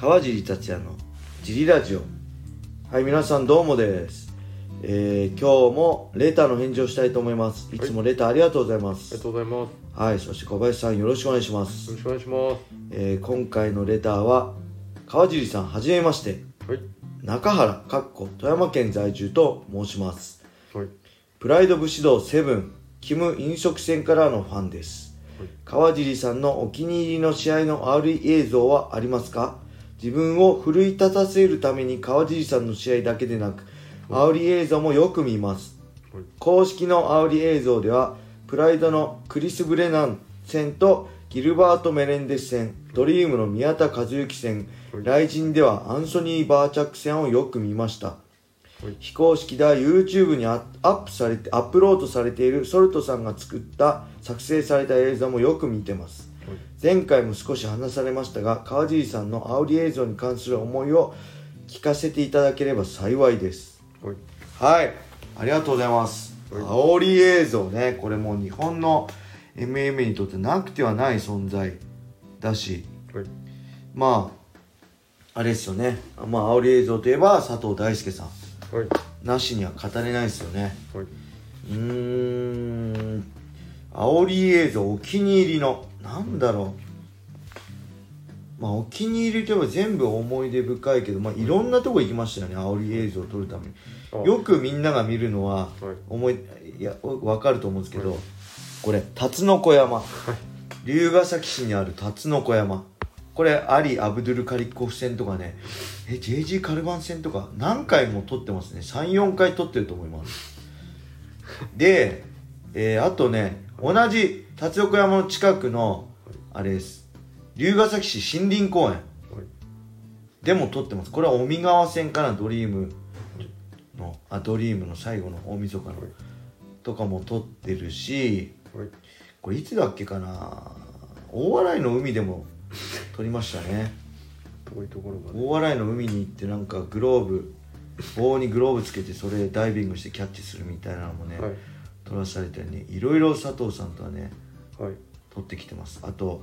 川尻達也のジリラジオ。はい皆さんどうもです。えー、今日もレターの返事をしたいと思います。い。つもレターありがとうございまありすがとうございます。はい、そして小林さんよろしくお願いしまよすろしくお願いします。えー今回のレターは川尻さんはじめまして。はい。中原かっこ富山県在住と申します。はい。プライド武士道セブンキム飲食店からのファンです。はい。川尻さんのお気に入りの試合の RE 映像はありますか？自分を奮い立たせるために川尻さんの試合だけでなく RE 映像もよく見ますはい。公式の RE 映像ではプライドのクリス・ブレナン戦とギルバート・メレンデス戦ドリームの宮田和幸戦はい雷神ではアンソニー・バーチャック戦をよく見ましたはい。非公式では YouTube にアアップされてアップロードされているソルトさんが作った作成された映像もよく見てますはい。前回も少し話されましたが川尻さんの煽り映像に関する思いを聞かせていただければ幸いです。はい。はい。ありがとうございます、はい。煽り映像ねこれもう日本の MMA にとってなくてはない存在だし。はい。まああれですよね。まあ煽り映像といえば佐藤大輔さん。はい。なしには語れないですよね。はい。うーん。煽り映像お気に入りのなんだろう。まあお気に入りといえば全部思い出深いけどまあいろんなとこ行きましたよね。煽り映像を撮るために。あよくみんなが見るのははい。思いいやわかると思うんですけどこれ辰の子山。龍ヶ崎市にある辰の子山。これアリ・アブドゥル・カリッコフ戦とかね。え JG カルバン戦とか何回も撮ってますね。34回撮ってると思います。で、えーあとね同じ辰の子山の近くのあれです。龍ヶ崎市森林公園。はい。でも撮ってます。これは尾身川線からドリームの。あドリームの最後の大晦日の。はい。とかも撮ってるし。はい。これいつだっけかな。大洗の海でも撮りましたね。遠いところまで。大洗の海に行ってなんかグローブ棒にグローブつけてそれでダイビングしてキャッチするみたいなのもね、はい。撮らされたりねいろいろ佐藤さんとはねはい。撮ってきてますあと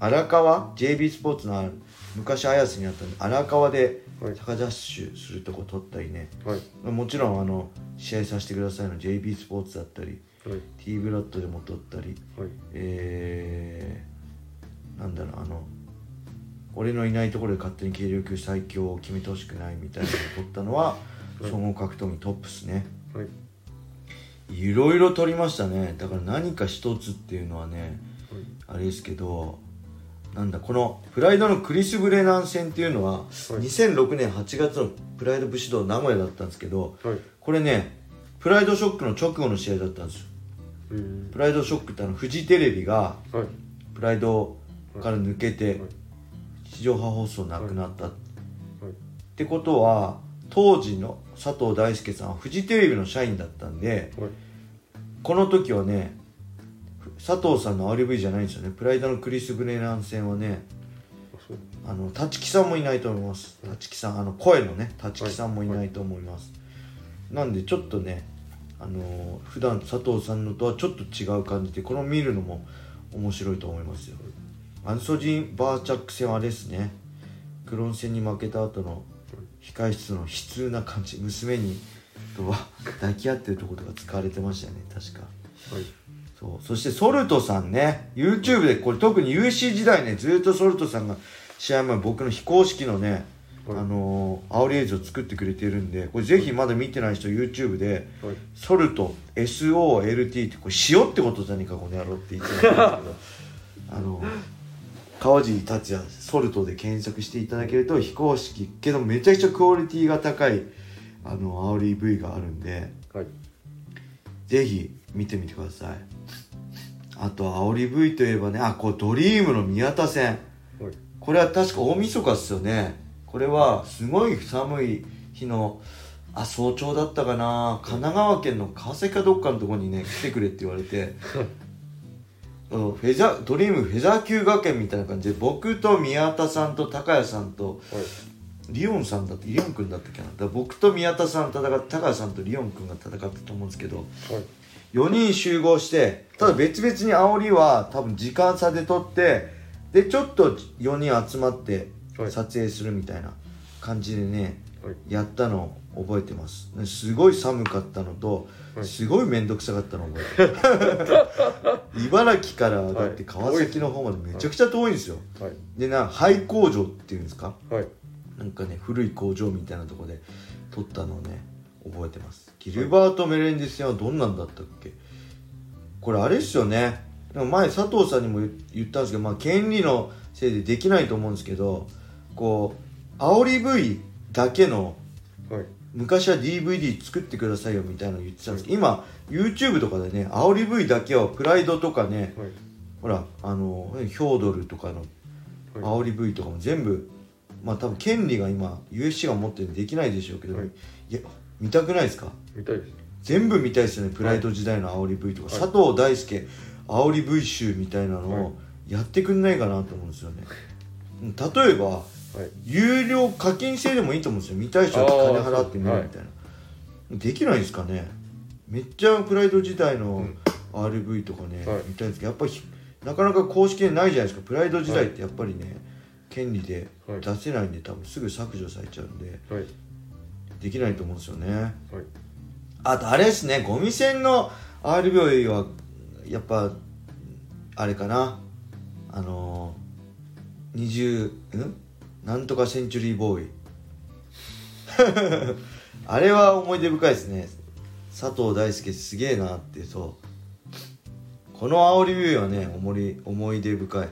荒川？JB スポーツの昔綾瀬にあった荒川ではい。坂ダッシュするとこ撮ったりねはい。もちろんあの試合させてくださいの JB スポーツだったりはい。T ブラッドでも撮ったりはい。えー、なんだろうあの俺のいないところで勝手に軽量級最強を決めてほしくないみたいなのを撮ったのははい総合格闘技トップスねはい。いろいろ撮りましたねだから何か一つっていうのはねはい。あれですけどなんだこのプライドのクリス・ブレナン戦っていうのは2006年8月のプライド武士道名古屋だったんですけどはい。これねプライドショックの直後の試合だったんですよ。プライドショックってあのフジテレビがはい。プライドから抜けてはい地上波放送なくなったっはい。てことは当時の佐藤大輔さんはフジテレビの社員だったんではい。この時はね佐藤さんの RV じゃないんですよね。プライドのクリス・ブレナン戦はねあ、の立木さんもいないと思います。立木さんあの声のね立木さんもいないと思います、なんでちょっとねあのー普段佐藤さんのとはちょっと違う感じでこの見るのも面白いと思いますよ。アンソジン・バーチャック戦はですね。クロン戦に負けた後の控室の悲痛な感じ娘にとは抱き合ってるところとか使われてましたよね確かはい。そうそしてソルトさんね YouTube でこれ特に UC 時代ねずっとソルトさんが試合前僕の非公式のね、はいあのー、煽り映像作ってくれてるんでこれぜひまだ見てない人 YouTube ではい。ソルト SOLT ってこれ塩ってことじゃねえかこの野郎って言ってたんですけど あの川尻達也ソルトで検索していただけると非公式けどめちゃくちゃクオリティが高いあの煽り V があるんではい。ぜひ見てみてください。あと煽り V といえばねあこれドリームの宮田戦はい。これは確か大晦日っすよね。これはすごい寒い日のあ早朝だったかな。神奈川県の川崎かどっかのとこにね来てくれって言われて あのフェザードリームフェザー級学園みたいな感じで僕と宮田さんと高谷さんとはい。リオンさんだってリオン君だったっけな？だから僕と宮田さん戦って高谷さんとリオン君が戦ったと思うんですけどはい。4人集合してただ別々に煽りは多分時間差で取ってでちょっと4人集まってはい撮影するみたいな感じでねはいやったのを覚えてます。すごい寒かったのと、はい。すごい面倒くさかったのを覚えてる。茨城からだって川崎の方までめちゃくちゃ遠いんですよ。はい。でな廃工場っていうんですか？はい。なんかね古い工場みたいなとこで撮ったのをね覚えてます。ギルバート・メレンデス戦はどんなんだったっけ？これあれっすよね。でも前佐藤さんにも言言ったんですけど、まあ、権利のせいでできないと思うんですけどこう煽り V だけのはい。昔は DVD 作ってくださいよみたいなの言ってたんです。けど今 YouTube とかでね煽り V だけをプライドとかねはい。ほらあのヒョードルとかのはい。煽り V とかも全部まあ多分権利が今 USC が持ってるんでできないでしょうけど、はい。い、や見たくないですか？見たいです。全部見たいですよねプライド時代の煽り V とか、はい。佐藤大輔煽り V 集みたいなのはい。をやってくんないかなと思うんですよね。うん例えばはい。有料課金制でもいいと思うんですよ。見たい人は金払って見るみたいな、できないんですかね。めっちゃプライド時代のうん。RV とかね、はい。見たいんですけどやっぱりなかなか公式でないじゃないですか。プライド時代ってやっぱりね、権利ではい。出せないんで多分すぐ削除されちゃうんではい。できないと思うんですよね。はい。あとあれですねゴミ栓の RV はやっぱあれかな。あのー、20ん？なんとかセンチュリーボーイ。あれは思い出深いですね。佐藤大輔すげえなってそう。この煽りビューはね思い思い出深い。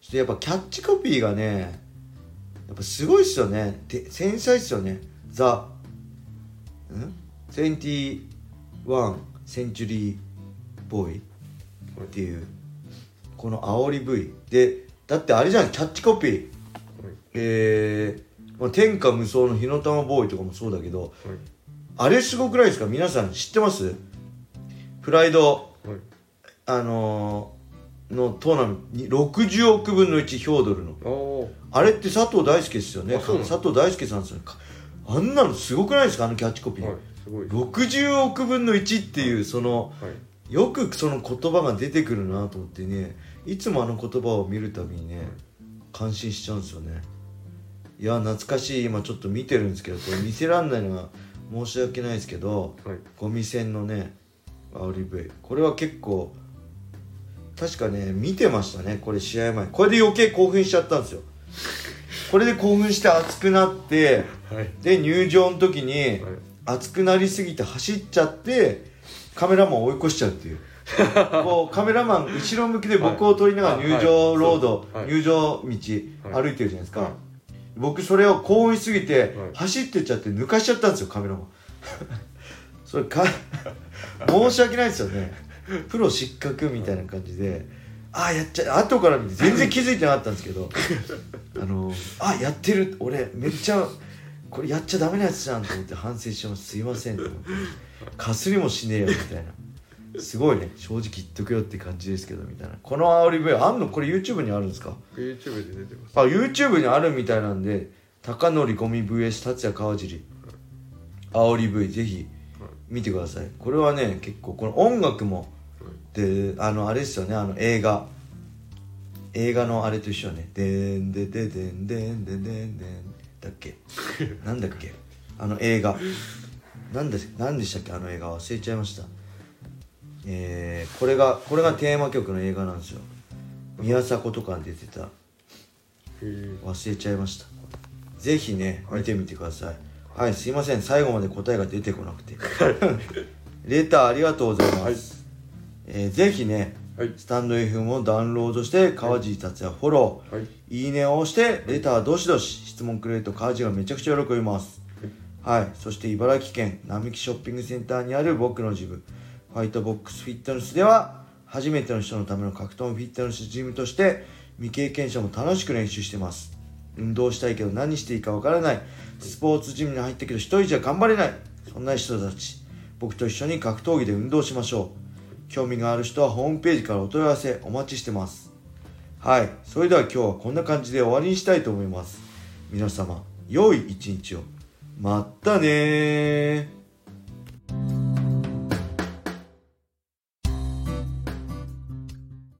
そしてやっぱキャッチコピーがねやっぱすごいっすよね。で繊細っすよね。ザ。ん？21センチュリーボーイっていう。この煽り V でだってあれじゃんキャッチコピー。えーまあ、天下無双の火の玉ボーイとかもそうだけどはい。あれすごくないですか皆さん知ってます？プライドはい。あのーのトーナメントに60億分の1ヒョードルの。あれって佐藤大輔ですよね？佐藤大輔さんですよね。かあんなのすごくないですか？あのキャッチコピー、はい60億分の1っていうそのはい。よくその言葉が出てくるなと思ってねいつもあの言葉を見るたびにね感心しちゃうんですよねいや懐かしい。今ちょっと見てるんですけどこれ見せらんないのは申し訳ないですけどはい。ゴミ栓のね煽り V これは結構確かね見てましたねこれ試合前。これで余計興奮しちゃったんですよ。これで興奮して熱くなってはい。で入場の時にはい。熱くなりすぎて走っちゃってカメラマンを追い越しちゃうっていう。こうカメラマン後ろ向きで僕を撮りながら入場ロード、はい。入場道はい。歩いてるじゃないですか、はい僕それを興奮しすぎて、はい走ってっちゃって抜かしちゃったんですよカメラマン。それか申し訳ないですよね。プロ失格みたいな感じでああやっちゃ後から見て全然気づいてなかったんですけどあのあやってる俺めっちゃこれやっちゃダメなやつじゃんと思って反省します。すいませんと思って。かすりもしねえよみたいなすごいね。正直言っとくよって感じですけどみたいな。この煽り V あんの？これ YouTube にあるんですか？YouTube で出てます。あ YouTube にあるみたいなんで高則ゴミ VS 達也川尻。煽り V ぜひ見てください。これはね結構この音楽もであのあれですよねあの映画。映画のあれと一緒ね。でんでででんでんでんでんでん。だっけ？なんだっけ？あの映画。なんでなんでしたっけ？あの映画。忘れちゃいましたえー、これがこれがテーマ曲の映画なんですよ。宮迫とか出てた。忘れちゃいました。ぜひね見てみてください。はい、すいません。最後まで答えが出てこなくて。レターありがとうございます、えーぜひねはい。スタンド FM をダウンロードして川尻達也フォロー、はい。いいねを押してレターどしどし質問くれると川尻がめちゃくちゃ喜びます。はい。そして茨城県並木ショッピングセンターにある僕のジムファイトボックスフィットネスでは初めての人のための格闘フィットネスジムとして未経験者も楽しく練習してます。運動したいけど何していいかわからない。スポーツジムに入ったけど一人じゃ頑張れない。そんな人たち僕と一緒に格闘技で運動しましょう。興味がある人はホームページからお問い合わせお待ちしてます。はい。それでは今日はこんな感じで終わりにしたいと思います。皆様良い一日を。まったねー。